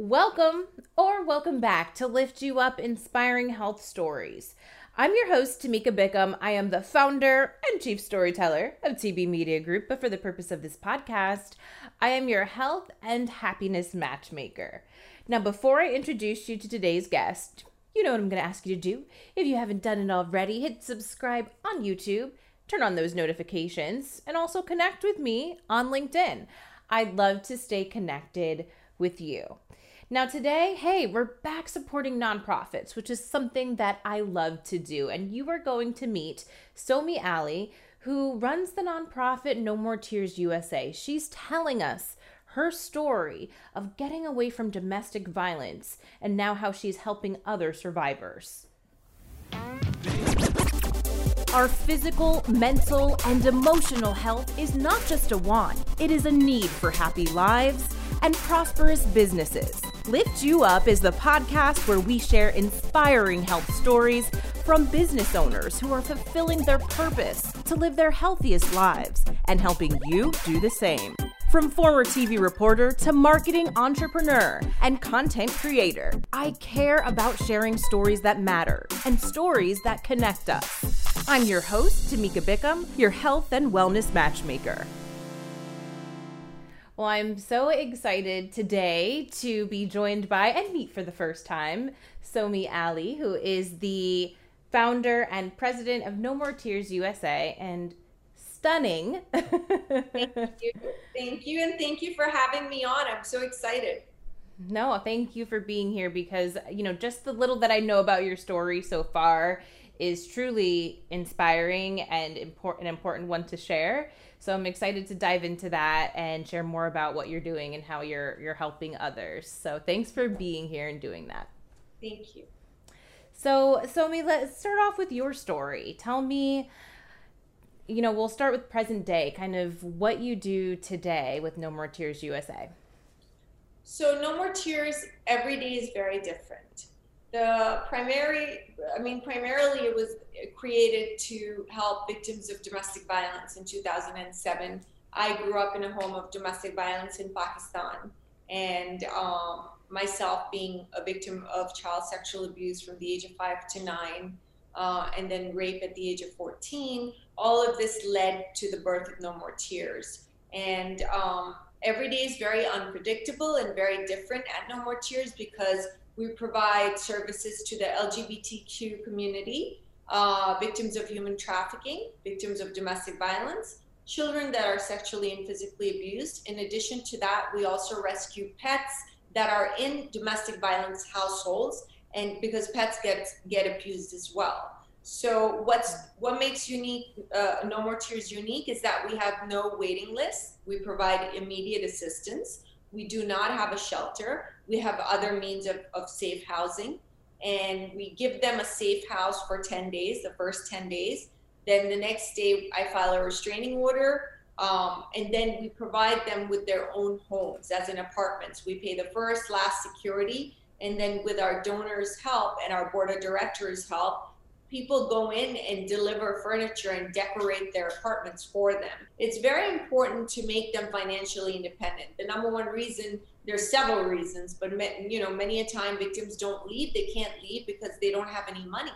Welcome or welcome back to Lift You Up Inspiring Health Stories. I'm your host, Tamika Bickham. I am the founder and chief storyteller of TB Media Group, but for the purpose of this podcast, I am your health and happiness matchmaker. Now, before I introduce you to today's guest, you know what I'm going to ask you to do. If you haven't done it already, hit subscribe on YouTube, turn on those notifications, and also connect with me on LinkedIn. I'd love to stay connected with you. Now, today, hey, we're back supporting nonprofits, which is something that I love to do. And you are going to meet Somi Ali, who runs the nonprofit No More Tears USA. She's telling us her story of getting away from domestic violence and now how she's helping other survivors. Our physical, mental, and emotional health is not just a want, it is a need for happy lives and prosperous businesses. Lift You Up is the podcast where we share inspiring health stories from business owners who are fulfilling their purpose to live their healthiest lives and helping you do the same. From former TV reporter to marketing entrepreneur and content creator, I care about sharing stories that matter and stories that connect us. I'm your host, Tamika Bickham, your health and wellness matchmaker. Well, I'm so excited today to be joined by and meet for the first time Somi Ali, who is the founder and president of No More Tears USA and stunning. thank you. Thank you. And thank you for having me on. I'm so excited. No, thank you for being here because, you know, just the little that I know about your story so far is truly inspiring and important, an important one to share. So I'm excited to dive into that and share more about what you're doing and how you're you're helping others. So thanks for being here and doing that. Thank you. So Somi, let's start off with your story. Tell me you know, we'll start with present day, kind of what you do today with No More Tears USA. So, No More Tears every day is very different. The primary, I mean, primarily it was created to help victims of domestic violence in 2007. I grew up in a home of domestic violence in Pakistan, and um, myself being a victim of child sexual abuse from the age of five to nine, uh, and then rape at the age of 14. All of this led to the birth of No More Tears. And um, every day is very unpredictable and very different at No More Tears because we provide services to the LGBTQ community, uh, victims of human trafficking, victims of domestic violence, children that are sexually and physically abused. In addition to that, we also rescue pets that are in domestic violence households, and because pets get get abused as well. So what's what makes unique uh, No More Tears unique is that we have no waiting list. We provide immediate assistance. We do not have a shelter. We have other means of, of safe housing. And we give them a safe house for 10 days, the first 10 days. Then the next day, I file a restraining order. Um, and then we provide them with their own homes, as in apartments. We pay the first, last security. And then, with our donors' help and our board of directors' help, people go in and deliver furniture and decorate their apartments for them. It's very important to make them financially independent. The number one reason, there's several reasons, but you know, many a time victims don't leave. They can't leave because they don't have any money.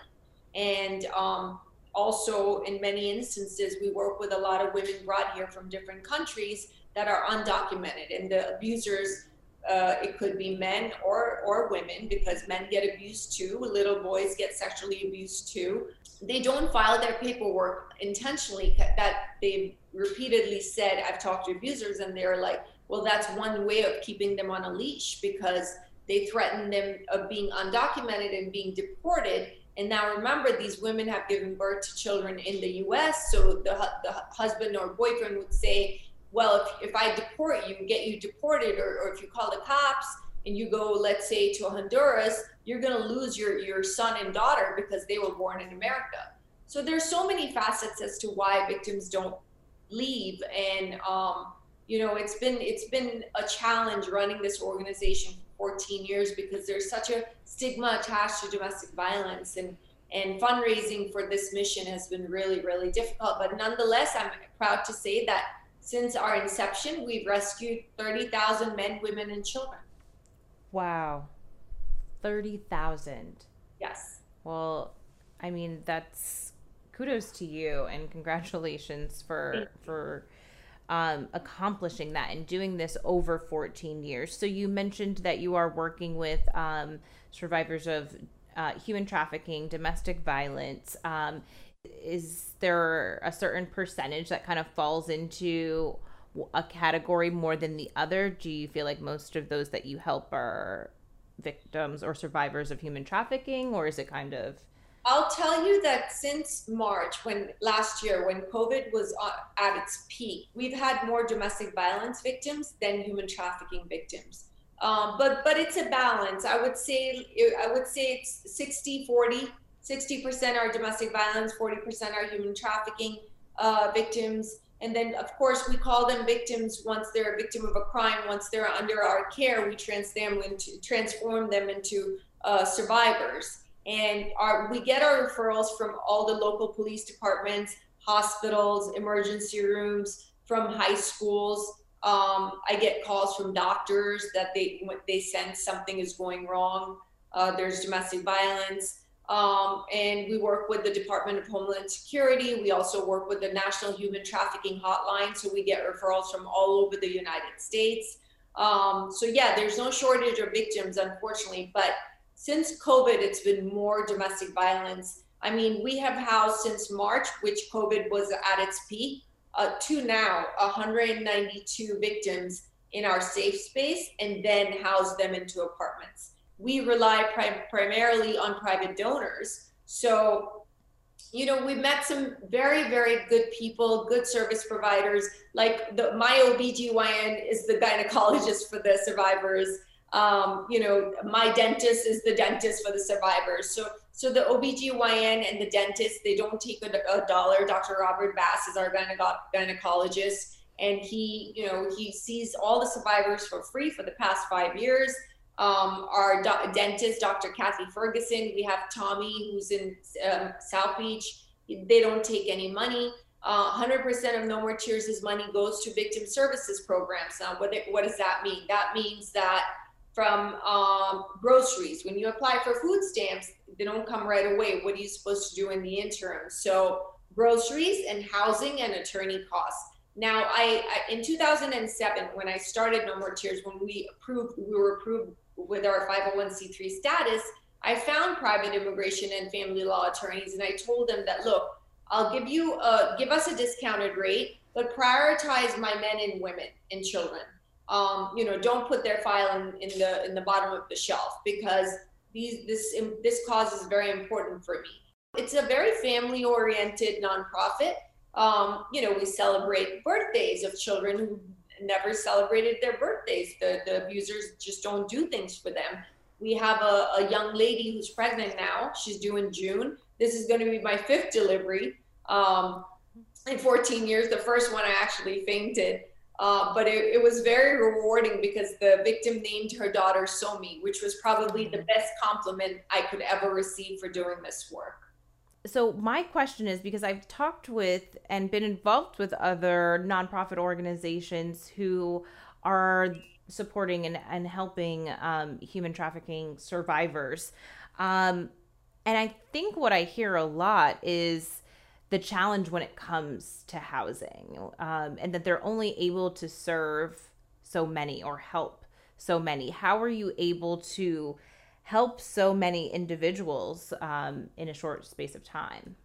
And um, also, in many instances, we work with a lot of women brought here from different countries that are undocumented, and the abusers uh, it could be men or or women because men get abused too. Little boys get sexually abused too. They don't file their paperwork intentionally. That they've repeatedly said. I've talked to abusers, and they're like, "Well, that's one way of keeping them on a leash because they threaten them of being undocumented and being deported." And now remember, these women have given birth to children in the U.S. So the the husband or boyfriend would say, well, if, if I deport you, get you deported, or, or if you call the cops and you go, let's say, to Honduras, you're going to lose your, your son and daughter because they were born in America. So there's so many facets as to why victims don't leave. And, um, you know, it's been, it's been a challenge running this organization for 14 years because there's such a stigma attached to domestic violence and, and fundraising for this mission has been really, really difficult. But nonetheless, I'm proud to say that since our inception, we've rescued 30,000 men, women, and children. Wow. 30,000. Yes. Well, I mean, that's kudos to you and congratulations for for um, accomplishing that and doing this over 14 years. So you mentioned that you are working with um, survivors of uh, human trafficking, domestic violence. Um, is there a certain percentage that kind of falls into a category more than the other? Do you feel like most of those that you help are victims or survivors of human trafficking, or is it kind of? I'll tell you that since March, when last year, when COVID was at its peak, we've had more domestic violence victims than human trafficking victims. Um, but but it's a balance. I would say I would say it's 60 40 60% are domestic violence, 40% are human trafficking uh, victims. And then, of course, we call them victims once they're a victim of a crime. Once they're under our care, we transform them into, transform them into uh, survivors. And our, we get our referrals from all the local police departments, hospitals, emergency rooms, from high schools. Um, I get calls from doctors that they they sense something is going wrong. Uh, there's domestic violence. Um, and we work with the Department of Homeland Security. We also work with the National Human Trafficking Hotline. So we get referrals from all over the United States. Um, so, yeah, there's no shortage of victims, unfortunately. But since COVID, it's been more domestic violence. I mean, we have housed since March, which COVID was at its peak, uh, to now 192 victims in our safe space and then house them into apartments we rely prim- primarily on private donors. So, you know, we met some very, very good people, good service providers. Like the my OBGYN is the gynecologist for the survivors. Um, you know, my dentist is the dentist for the survivors. So, so the OBGYN and the dentist, they don't take a, a dollar. Dr. Robert Bass is our gyneco- gynecologist, and he, you know, he sees all the survivors for free for the past five years um, our do- dentist, Dr. Kathy Ferguson. We have Tommy, who's in um, South Beach. They don't take any money. Uh, 100% of No More Tears' money goes to victim services programs. Now, what, what does that mean? That means that from um, groceries, when you apply for food stamps, they don't come right away. What are you supposed to do in the interim? So, groceries and housing and attorney costs. Now, I, I, in 2007, when I started No More Tears, when we approved, we were approved with our 501c3 status, I found private immigration and family law attorneys, and I told them that look, I'll give you a, give us a discounted rate, but prioritize my men and women and children. Um, you know, don't put their file in, in the in the bottom of the shelf because these this this cause is very important for me. It's a very family oriented nonprofit. Um, you know, we celebrate birthdays of children who never celebrated their birthdays. The, the abusers just don't do things for them. We have a, a young lady who's pregnant now. She's due in June. This is going to be my fifth delivery um, in 14 years. The first one I actually fainted. Uh, but it, it, was very rewarding because the victim named her daughter Somi, which was probably the best compliment I could ever receive for doing this work so my question is because I've talked with and been involved with other nonprofit organizations who are supporting and, and helping um, human trafficking survivors. Um, and I think what I hear a lot is the challenge when it comes to housing um, and that they're only able to serve so many or help so many. How are you able to help so many individuals um, in a short space of time?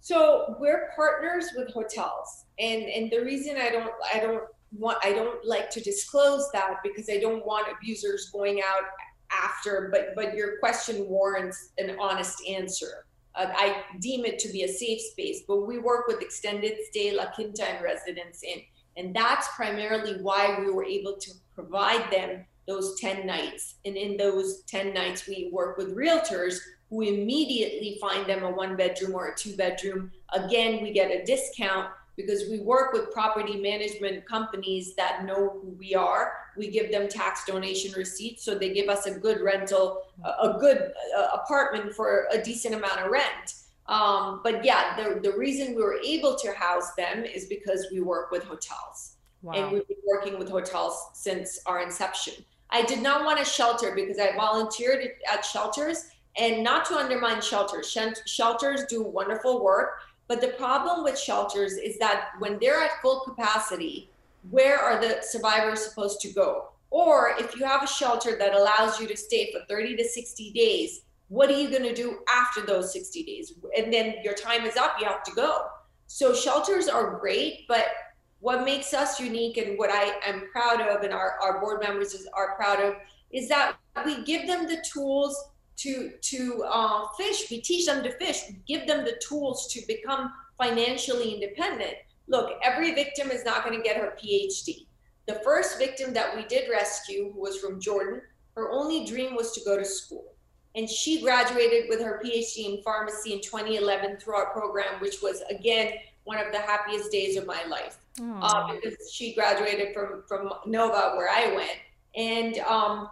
So we're partners with hotels, and and the reason I don't I don't want I don't like to disclose that because I don't want abusers going out after. But but your question warrants an honest answer. Uh, I deem it to be a safe space, but we work with extended stay La Quinta and Residence Inn, and that's primarily why we were able to provide them those 10 nights. And in those 10 nights, we work with realtors who immediately find them a one bedroom or a two bedroom. Again, we get a discount because we work with property management companies that know who we are. We give them tax donation receipts, so they give us a good rental, a good uh, apartment for a decent amount of rent. Um, but yeah, the, the reason we were able to house them is because we work with hotels. Wow. And we've been working with hotels since our inception. I did not want a shelter because I volunteered at shelters and not to undermine shelters. Shelters do wonderful work, but the problem with shelters is that when they're at full capacity, where are the survivors supposed to go? Or if you have a shelter that allows you to stay for 30 to 60 days, what are you going to do after those 60 days? And then your time is up, you have to go. So shelters are great, but what makes us unique and what I am proud of and our, our board members is, are proud of is that we give them the tools to to uh, fish. We teach them to fish. We give them the tools to become financially independent. Look, every victim is not going to get her PhD. The first victim that we did rescue, who was from Jordan, her only dream was to go to school. And she graduated with her PhD in pharmacy in 2011 through our program, which was, again, one of the happiest days of my life. Uh, because she graduated from, from Nova, where I went. And um,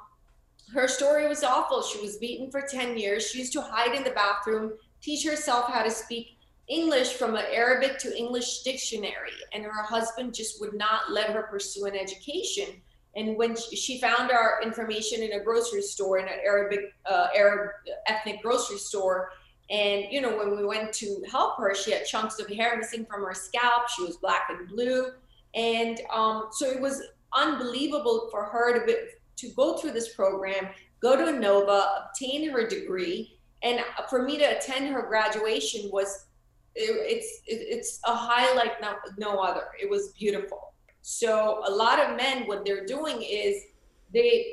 her story was awful. She was beaten for 10 years. She used to hide in the bathroom, teach herself how to speak English from an Arabic to English dictionary. And her husband just would not let her pursue an education. And when she found our information in a grocery store, in an Arabic, uh, Arab ethnic grocery store, and you know, when we went to help her, she had chunks of hair missing from her scalp. She was black and blue, and um, so it was unbelievable for her to to go through this program, go to Nova, obtain her degree, and for me to attend her graduation was it, it's it, it's a high like no, no other. It was beautiful. So a lot of men, what they're doing is they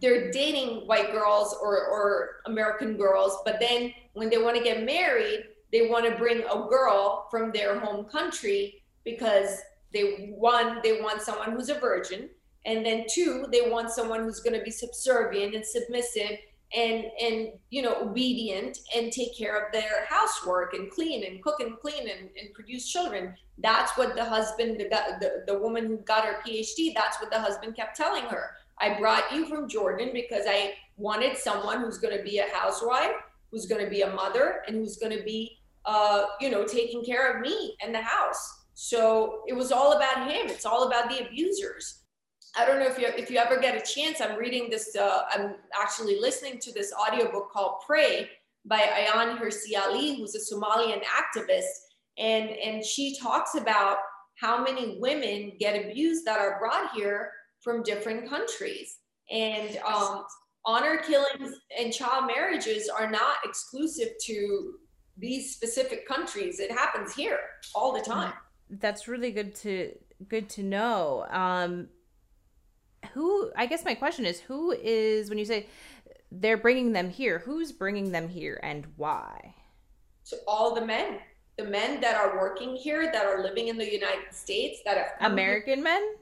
they're dating white girls or, or American girls, but then when they want to get married, they want to bring a girl from their home country because they one they want someone who's a virgin and then two they want someone who's going to be subservient and submissive and and you know obedient and take care of their housework and clean and cook and clean and, and produce children. That's what the husband the, the, the woman who got her phd that's what the husband kept telling her i brought you from jordan because i wanted someone who's going to be a housewife who's going to be a mother and who's going to be uh, you know taking care of me and the house so it was all about him it's all about the abusers I don't know if you if you ever get a chance. I'm reading this. Uh, I'm actually listening to this audiobook called "Prey" by Ayaan Hirsi Ali, who's a Somalian activist, and and she talks about how many women get abused that are brought here from different countries, and um, honor killings and child marriages are not exclusive to these specific countries. It happens here all the time. That's really good to good to know. Um, who i guess my question is who is when you say they're bringing them here who's bringing them here and why? To all the men. The men that are working here that are living in the united states that have american men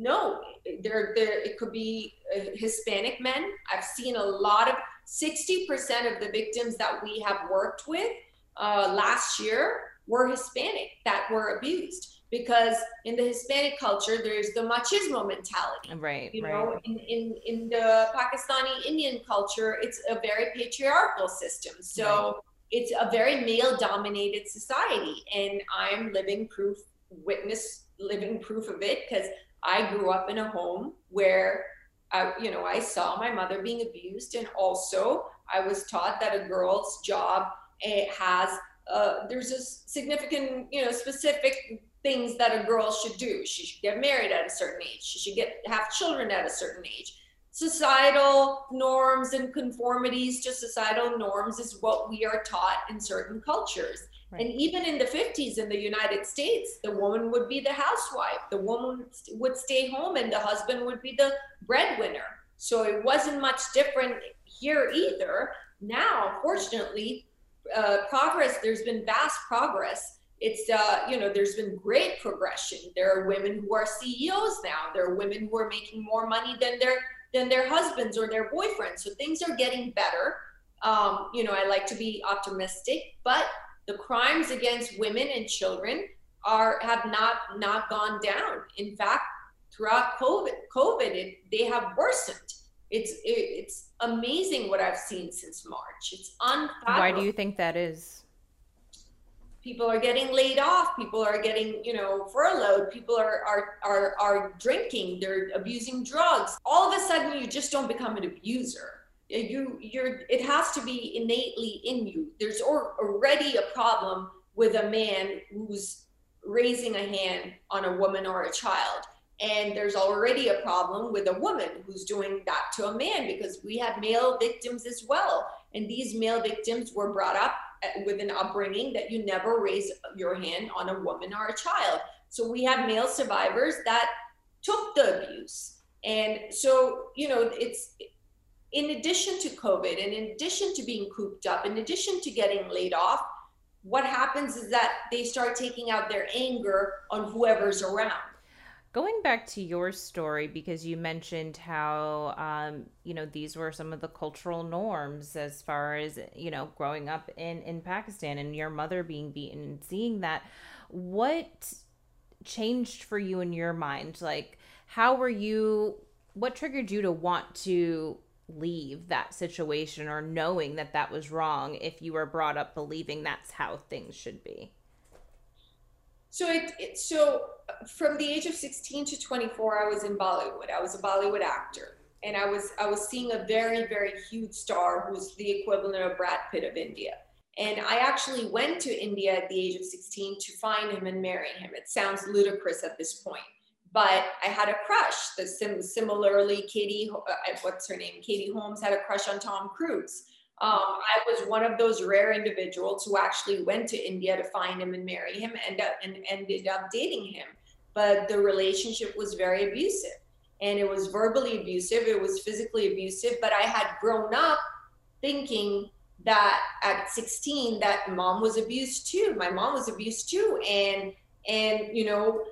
no there there it could be uh, hispanic men i've seen a lot of 60% of the victims that we have worked with uh, last year were hispanic that were abused because in the Hispanic culture, there's the machismo mentality. Right. You right. know, in, in, in the Pakistani Indian culture, it's a very patriarchal system. So right. it's a very male dominated society. And I'm living proof, witness, living proof of it because I grew up in a home where I, you know, I saw my mother being abused. And also I was taught that a girl's job eh, has uh, there's a significant, you know, specific things that a girl should do. She should get married at a certain age. She should get have children at a certain age. Societal norms and conformities to societal norms is what we are taught in certain cultures. Right. And even in the 50s in the United States, the woman would be the housewife. The woman would stay home and the husband would be the breadwinner. So it wasn't much different here either. Now, fortunately, uh, progress, there's been vast progress it's uh, you know there's been great progression there are women who are ceos now there are women who are making more money than their than their husbands or their boyfriends so things are getting better um, you know i like to be optimistic but the crimes against women and children are have not not gone down. In fact throughout covid covid it, they have worsened. It's it, it's amazing what i've seen since march. It's unfathomable why do you think that is? People are getting laid off. People are getting you know furloughed. People are are are, are drinking. They're abusing drugs. All of a sudden you just don't become an abuser you you're it has to be innately in you. There's already a problem with a man who's raising a hand on a woman or a child. And there's already a problem with a woman who's doing that to a man because we have male victims as well. And these male victims were brought up uh, with an upbringing that you never raise your hand on a woman or a child. So we have male survivors that took the abuse. And so you know it's in addition to COVID and in addition to being cooped up, in addition to getting laid off, what happens is that they start taking out their anger on whoever's around. Going back to your story, because you mentioned how, um, you know, these were some of the cultural norms as far as, you know, growing up in, in Pakistan and your mother being beaten and seeing that, what changed for you in your mind? Like, how were you, what triggered you to want to leave that situation or knowing that that was wrong if you were brought up believing that's how things should be? So it, it, so uh, from the age of 16 to 24 i was in bollywood. I was a bollywood actor. And i was i was seeing a very very huge star who's the equivalent of brad pitt of india. And i actually went to india at the age of 16 to find him and marry him. It sounds ludicrous at this point but I had a crush. The sim- similarly, Katie, uh, what's her name? Katie Holmes had a crush on Tom Cruise. Um, I was one of those rare individuals who actually went to India to find him and marry him, and, uh, and ended up dating him. But the relationship was very abusive, and it was verbally abusive. It was physically abusive. But I had grown up thinking that at 16 that mom was abused too. My mom was abused too, and and you know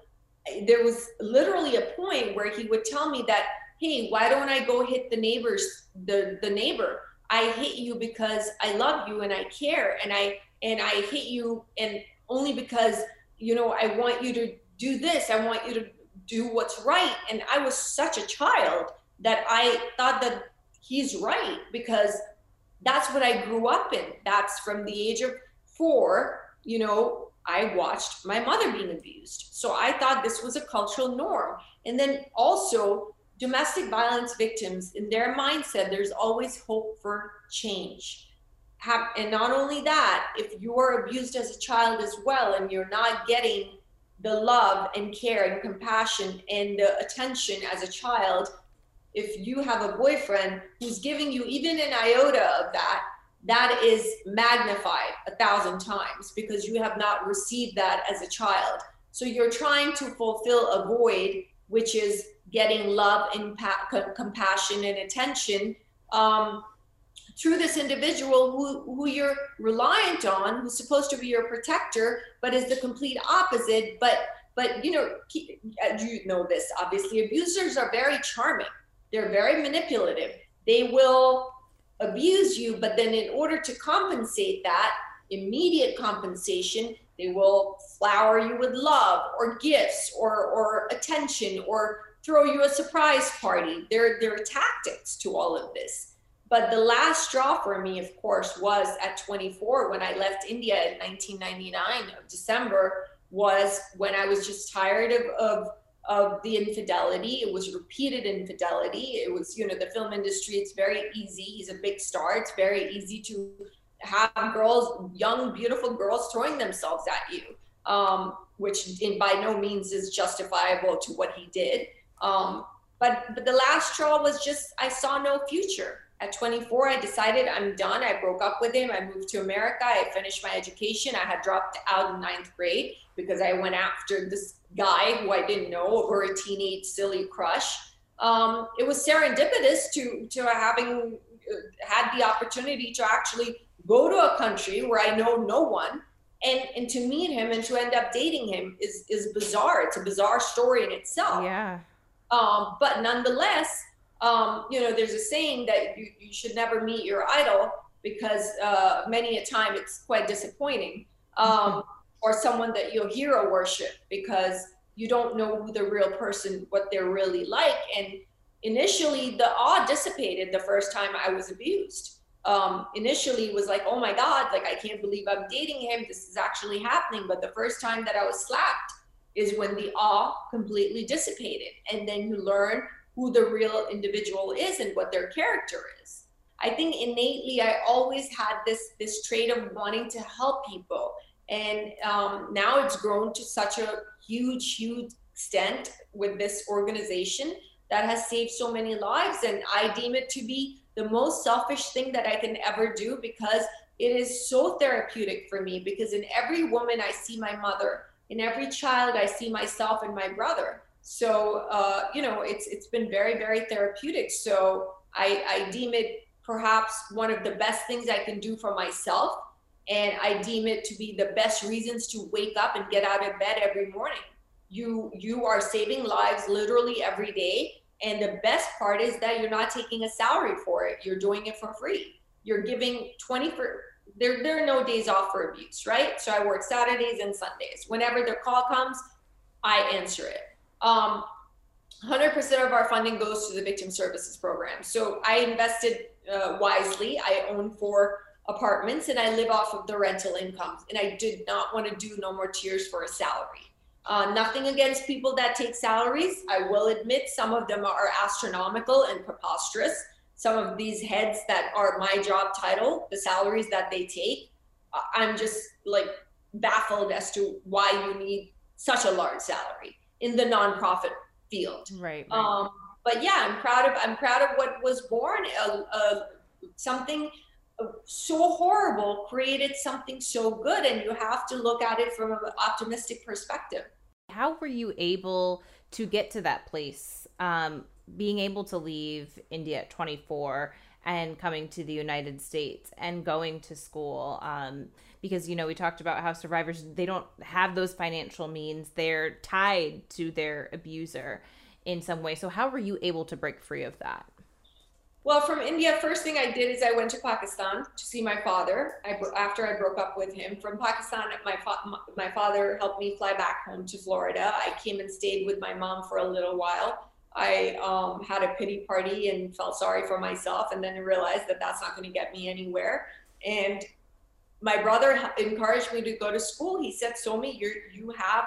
there was literally a point where he would tell me that, hey, why don't I go hit the neighbors, the the neighbor? I hit you because I love you and I care, and I and I hit you and only because you know I want you to do this. I want you to do what's right. And I was such a child that I thought that he's right because that's what I grew up in. That's from the age of four, you know, I watched my mother being abused. So I thought this was a cultural norm. And then also, domestic violence victims, in their mindset, there's always hope for change. Have, and not only that, if you are abused as a child as well and you're not getting the love and care and compassion and the attention as a child, if you have a boyfriend who's giving you even an iota of that, that is magnified a thousand times because you have not received that as a child. So you're trying to fulfill a void, which is getting love and pa- compassion and attention um, through this individual who, who you're reliant on, who's supposed to be your protector, but is the complete opposite. But but you know, you know this obviously. Abusers are very charming. They're very manipulative. They will abuse you, but then in order to compensate that, immediate compensation, they will flower you with love or gifts or, or attention or throw you a surprise party. There, there are tactics to all of this. But the last straw for me, of course, was at 24 when I left India in 1999 of December, was when I was just tired of, of of the infidelity. It was repeated infidelity. It was, you know, the film industry, it's very easy. He's a big star. It's very easy to have girls, young, beautiful girls throwing themselves at you, um, which in, by no means is justifiable to what he did. Um, but, but the last straw was just, I saw no future. At 24, I decided I'm done. I broke up with him. I moved to America. I finished my education. I had dropped out in ninth grade because I went after this guy who I didn't know or a teenage silly crush. Um, it was serendipitous to to having uh, had the opportunity to actually go to a country where I know no one and and to meet him and to end up dating him is is bizarre. It's a bizarre story in itself. Yeah. Um, but nonetheless, um, you know, there's a saying that you, you should never meet your idol because uh, many a time it's quite disappointing. Um, or someone that you'll hero worship because you don't know who the real person, what they're really like. And initially, the awe dissipated the first time I was abused. um, initially was like, oh my God, like I can't believe I'm dating him. This is actually happening. But the first time that I was slapped is when the awe completely dissipated. And then you learn who the real individual is and what their character is. I think innately I always had this this trait of wanting to help people. And um, now it's grown to such a huge, huge extent with this organization that has saved so many lives. And I deem it to be the most selfish thing that I can ever do because it is so therapeutic for me. Because in every woman, I see my mother. In every child, I see myself and my brother. So, uh, you know, it's it's been very, very therapeutic. So I, I deem it perhaps one of the best things I can do for myself. And I deem it to be the best reasons to wake up and get out of bed every morning. You you are saving lives literally every day. And the best part is that you're not taking a salary for it. You're doing it for free. You're giving 20 for there there are no days off for abuse right? So i work saturdays and sundays. Whenever the call comes i answer it um, 100% of our funding goes to the victim services program so i invested uh, wisely i own four apartments and i live off of the rental incomes and i did not want to do no more tears for a salary uh, nothing against people that take salaries. I will admit some of them are astronomical and preposterous. Some of these heads that are my job title, the salaries that they take, I'm just like baffled as to why you need such a large salary in the nonprofit field. Right. right. Um, but yeah, I'm proud of I'm proud of what was born. Uh, uh, something so horrible created something so good, and you have to look at it from an optimistic perspective. How were you able to get to that place? Um, being able to leave India at 24 and coming to the United States and going to school. Um, because, you know, we talked about how survivors, they don't have those financial means, they're tied to their abuser in some way. So, how were you able to break free of that? Well, from India, first thing I did is I went to Pakistan to see my father. I, after I broke up with him from Pakistan, my fa- my father helped me fly back home to Florida. I came and stayed with my mom for a little while. I um, had a pity party and felt sorry for myself, and then realized that that's not going to get me anywhere. And my brother encouraged me to go to school. He said, "Somi, you you have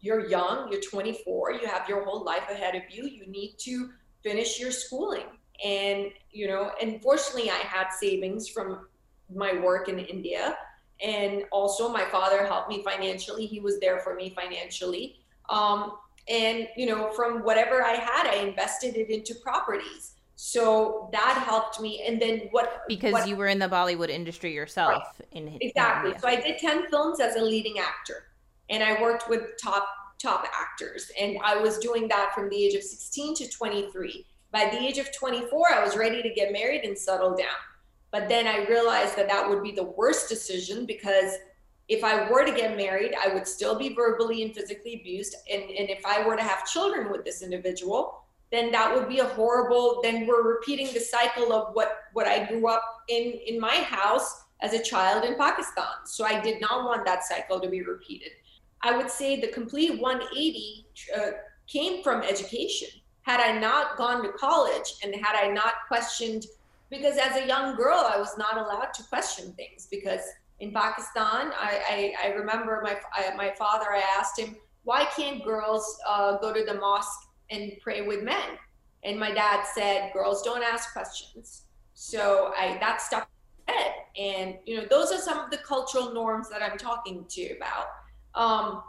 you're young. You're 24. You have your whole life ahead of you. You need to finish your schooling." And, you know, unfortunately, I had savings from my work in India. And also, my father helped me financially. He was there for me financially. Um, and, you know, from whatever I had, I invested it into properties. So that helped me. And then what? Because what, you were in the Bollywood industry yourself. Right. In exactly. In so I did ten films as a leading actor, and I worked with top top actors, and I was doing that from the age of 16 to 23. By the age of 24, I was ready to get married and settle down. But then I realized that that would be the worst decision because if I were to get married, I would still be verbally and physically abused. And, and if I were to have children with this individual, then that would be a horrible, then we're repeating the cycle of what, what I grew up in, in my house as a child in Pakistan. So I did not want that cycle to be repeated. I would say the complete 180 uh, came from education had I not gone to college and had I not questioned, because as a young girl, I was not allowed to question things because in Pakistan, I, I, I remember my, I, my father, I asked him, why can't girls uh, go to the mosque and pray with men? And my dad said, girls don't ask questions. So I, that stuck in head. And, you know, those are some of the cultural norms that I'm talking to you about. Um,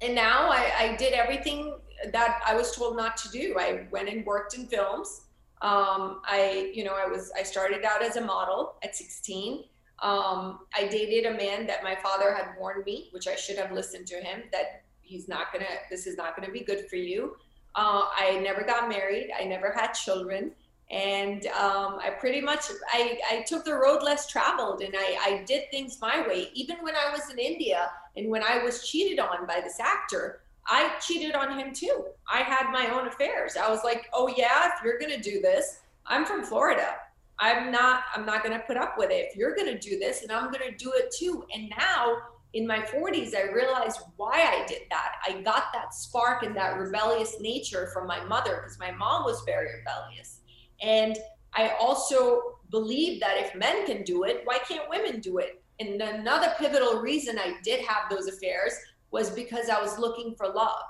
and now I, I did everything that I was told not to do. I went and worked in films. Um, I, you know, I was, I started out as a model at 16. Um, I dated a man that my father had warned me, which I should have listened to him, that he's not gonna, this is not gonna be good for you. Uh, I never got married. I never had children. And um, I pretty much, I, I took the road less traveled and I, I did things my way. Even when I was in India and when I was cheated on by this actor, I cheated on him too. I had my own affairs. I was like, "Oh yeah, if you're going to do this, I'm from Florida. I'm not I'm not going to put up with it. If you're going to do this, and I'm going to do it too." And now in my 40s, I realized why I did that. I got that spark and that rebellious nature from my mother because my mom was very rebellious. And I also believed that if men can do it, why can't women do it? And another pivotal reason I did have those affairs was because I was looking for love.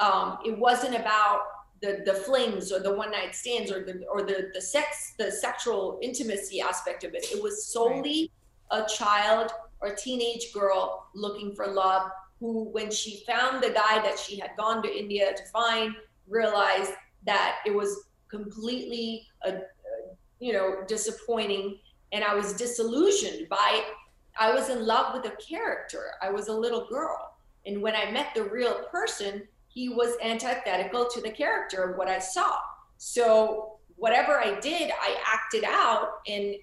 Um, it wasn't about the the flings or the one night stands or the or the the sex the sexual intimacy aspect of it. It was solely right. a child or teenage girl looking for love who, when she found the guy that she had gone to India to find, realized that it was completely a, uh, you know disappointing and I was disillusioned by I was in love with a character. I was a little girl. And when I met the real person, he was antithetical to the character of what I saw. So whatever I did, I acted out, and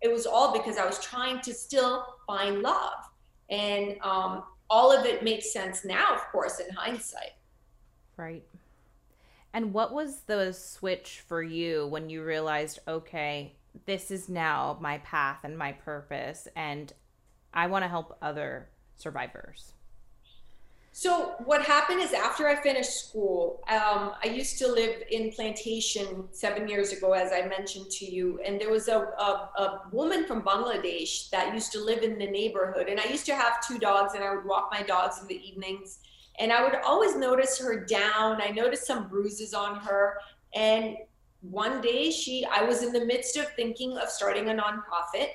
it was all because I was trying to still find love. And um, all of it makes sense now, of course, in hindsight. Right. And what was the switch for you when you realized, okay, this is now my path and my purpose, and I want to help other survivors? So what happened is after I finished school, um, I used to live in Plantation seven years ago, as I mentioned to you, and there was a, a, a, woman from Bangladesh that used to live in the neighborhood, and I used to have two dogs, and I would walk my dogs in the evenings, and I would always notice her down. I noticed some bruises on her, and one day she, I was in the midst of thinking of starting a nonprofit,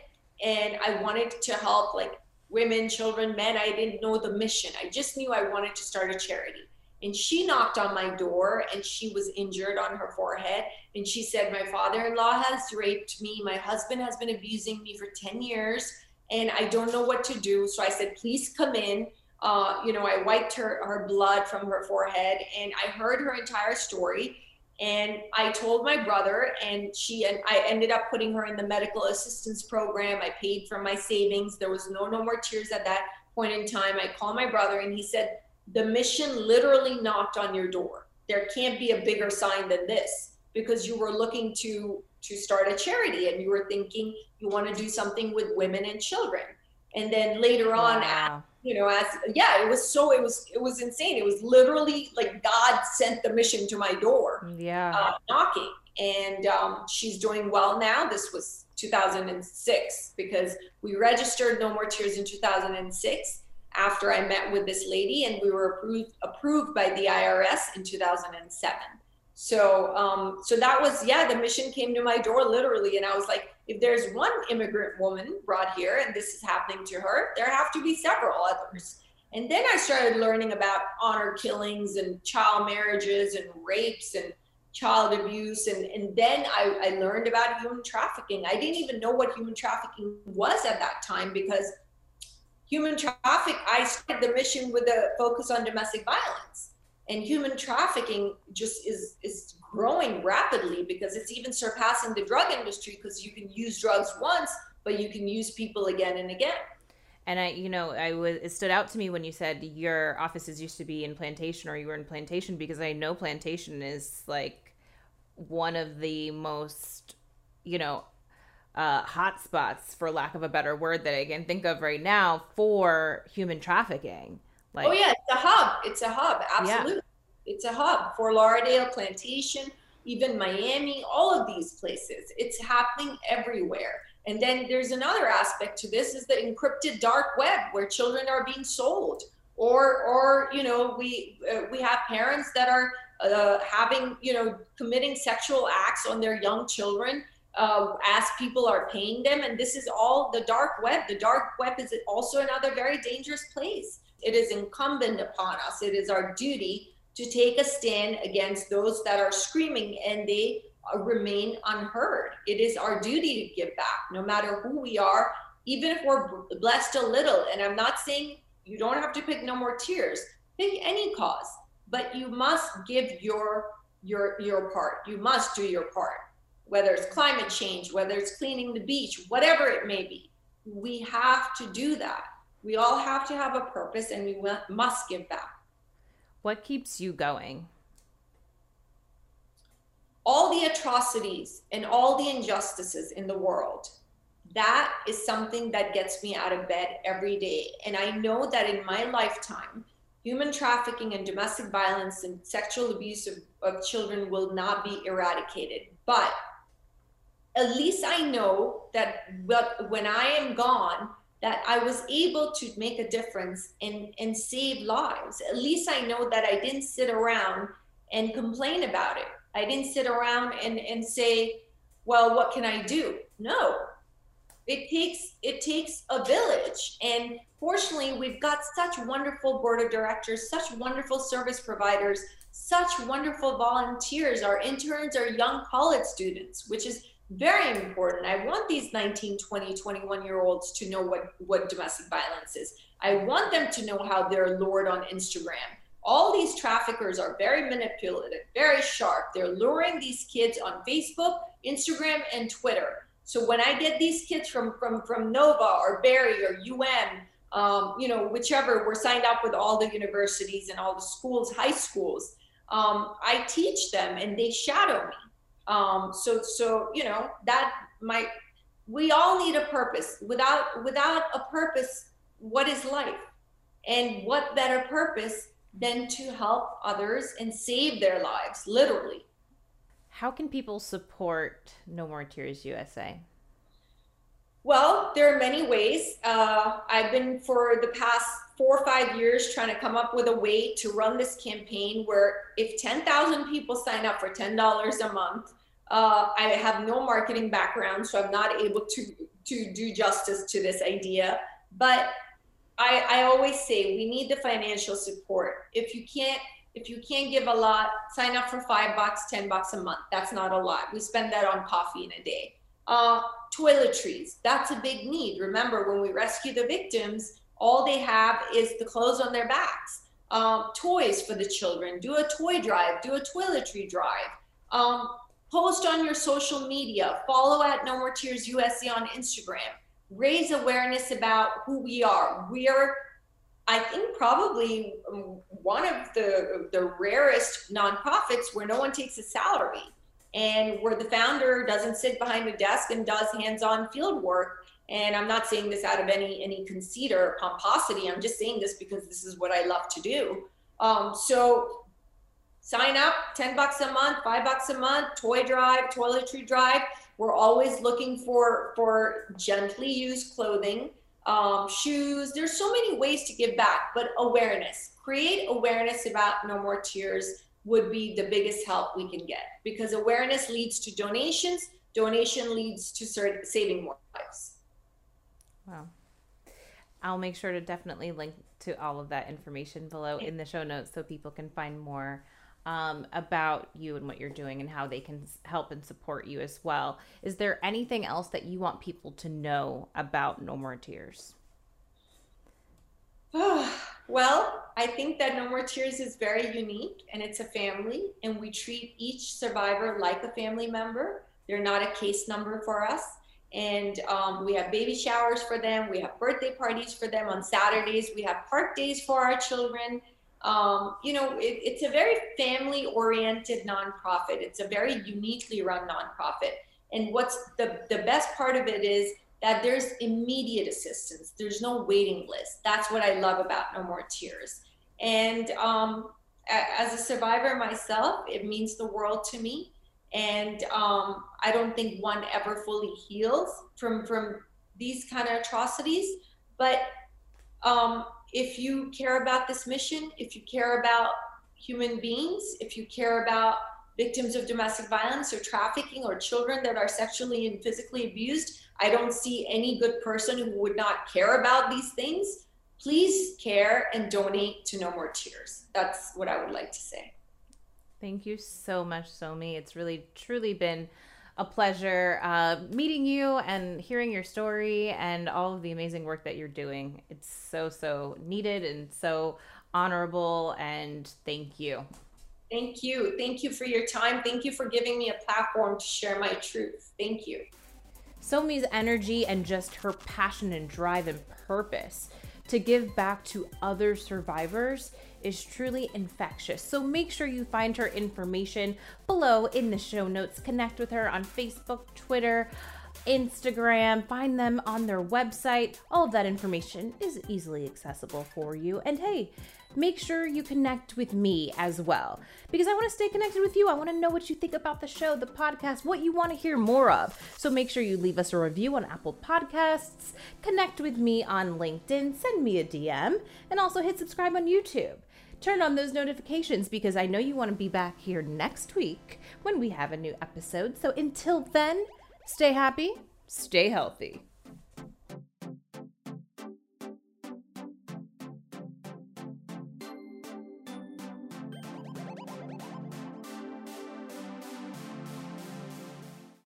and I wanted to help like women, children, men. I didn't know the mission. I just knew I wanted to start a charity. And she knocked on my door and she was injured on her forehead. And she said, My father in law has raped me. My husband has been abusing me for 10 years and I don't know what to do. So I said, Please come in. Uh, you know, I wiped her, her blood from her forehead and I heard her entire story. And I told my brother, and she and I ended up putting her in the medical assistance program. I paid from my savings. There was no no more tears at that point in time. I called my brother, and he said, "The mission literally knocked on your door. There can't be a bigger sign than this because you were looking to to start a charity, and you were thinking you want to do something with women and children." And then later on, wow you know as yeah it was so it was it was insane. It was literally like god sent the mission to my door yeah. uh, knocking. And um, she's doing well now. This was 2006 because we registered no more tears in 2006 after i met with this lady and we were approved approved by the irs in 2007 so um, so that was yeah the mission came to my door literally and i was like if there's one immigrant woman brought here and this is happening to her, there have to be several others. And then I started learning about honor killings and child marriages and rapes and child abuse. And, and then I, I learned about human trafficking. I didn't even know what human trafficking was at that time because human traffic, I started the mission with a focus on domestic violence. And human trafficking just is, is growing rapidly because it's even surpassing the drug industry because you can use drugs once, but you can use people again and again. And I, you know, I was it stood out to me when you said your offices used to be in Plantation or you were in Plantation because I know Plantation is like one of the most, you know, uh, hot spots, for lack of a better word, that I can think of right now for human trafficking. Like, oh yeah, it's a hub. It's a hub. Absolutely. Yeah it's a hub Fort Lauderdale, Plantation, even Miami, all of these places. It's happening everywhere. And then there's another aspect to this is the encrypted dark web where children are being sold or or you know we uh, we have parents that are uh, having you know committing sexual acts on their young children uh, as people are paying them and this is all the dark web the dark web is also another very dangerous place it is incumbent upon us it is our duty to take a stand against those that are screaming and they uh, remain unheard. It is our duty to give back, no matter who we are, even if we're blessed a little. And I'm not saying you don't have to pick no more tears, pick any cause, but you must give your your your part. You must do your part, whether it's climate change, whether it's cleaning the beach, whatever it may be. We have to do that. We all have to have a purpose, and we must give back. What keeps you going? All the atrocities and all the injustices in the world. That is something that gets me out of bed every day. And I know that in my lifetime, human trafficking and domestic violence and sexual abuse of, of children will not be eradicated. But at least I know that when I am gone, that I was able to make a difference and, and save lives. At least I know that I didn't sit around and complain about it. I didn't sit around and, and say, well, what can I do? No. It takes it takes a village. And fortunately, we've got such wonderful board of directors, such wonderful service providers, such wonderful volunteers. Our interns are young college students, which is very important. I want these 19, 20, 21 year olds to know what, what domestic violence is. I want them to know how they're lured on Instagram. All these traffickers are very manipulative, very sharp. They're luring these kids on Facebook, Instagram, and Twitter. So when I get these kids from from from Nova or Barry or UM, um, you know, whichever, we're signed up with all the universities and all the schools, high schools. Um, I teach them and they shadow me. Um, so, so you know that might. We all need a purpose. Without without a purpose, what is life? And what better purpose than to help others and save their lives, literally. How can people support No More Tears USA? Well, there are many ways. Uh, I've been for the past four or five years trying to come up with a way to run this campaign where if 10,000 people sign up for $10 a month, uh, I have no marketing background, so I'm not able to, to do justice to this idea. But I, I always say we need the financial support. If you can't if you can't give a lot, sign up for five bucks, ten bucks a month. That's not a lot. We spend that on coffee in a day. Uh, toiletries, that's a big need. Remember, when we rescue the victims, all they have is the clothes on their backs. Um, toys for the children. Do a toy drive. Do a toiletry drive. Um, post on your social media. Follow at No More Tears USA on Instagram. Raise awareness about who we are. We are, I think, probably one of the the rarest nonprofits where no one takes a salary and where the founder doesn't sit behind a desk and does hands-on field work and I'm not saying this out of any any conceit or pomposity. I'm just saying this because this is what I love to do. Um, so sign up, 10 bucks a month, five bucks a month, toy drive, toiletry drive. We're always looking for for gently used clothing, um, shoes. There's so many ways to give back, but awareness. Create awareness about No More Tears would be the biggest help we can get because awareness leads to donations. Donation leads to saving more lives. Wow. I'll make sure to definitely link to all of that information below in the show notes so people can find more um, about you and what you're doing and how they can help and support you as well. Is there anything else that you want people to know about No More Tears? Oh, well, I think that No More Tears is very unique and it's a family, and we treat each survivor like a family member. They're not a case number for us and um, we have baby showers for them. We have birthday parties for them on Saturdays. We have park days for our children. Um, you know, it, it's a very family oriented nonprofit. It's a very uniquely run nonprofit. And what's the, the best part of it is that there's immediate assistance. There's no waiting list. That's what I love about No More Tears. And um, as a survivor myself, it means the world to me and um, I don't think one ever fully heals from from these kind of atrocities. But um, if you care about this mission, if you care about human beings, if you care about victims of domestic violence or trafficking or children that are sexually and physically abused, I don't see any good person who would not care about these things. Please care and donate to No More Tears. That's what I would like to say. Thank you so much, Somy. It's really, truly been a pleasure uh, meeting you and hearing your story and all of the amazing work that you're doing. It's so, so needed and so honorable. And thank you. Thank you. Thank you for your time. Thank you for giving me a platform to share my truth. Thank you. Somy's energy and just her passion and drive and purpose to give back to other survivors is truly infectious. So make sure you find her information below in the show notes. Connect with her on Facebook, Twitter, Instagram, find them on their website. All of that information is easily accessible for you. And hey, make sure you connect with me as well because I want to stay connected with you. I want to know what you think about the show, the podcast, what you want to hear more of. So make sure you leave us a review on Apple Podcasts, connect with me on LinkedIn, send me a DM, and also hit subscribe on YouTube. Turn on those notifications because I know you want to be back here next week when we have a new episode. So until then, stay happy, stay healthy.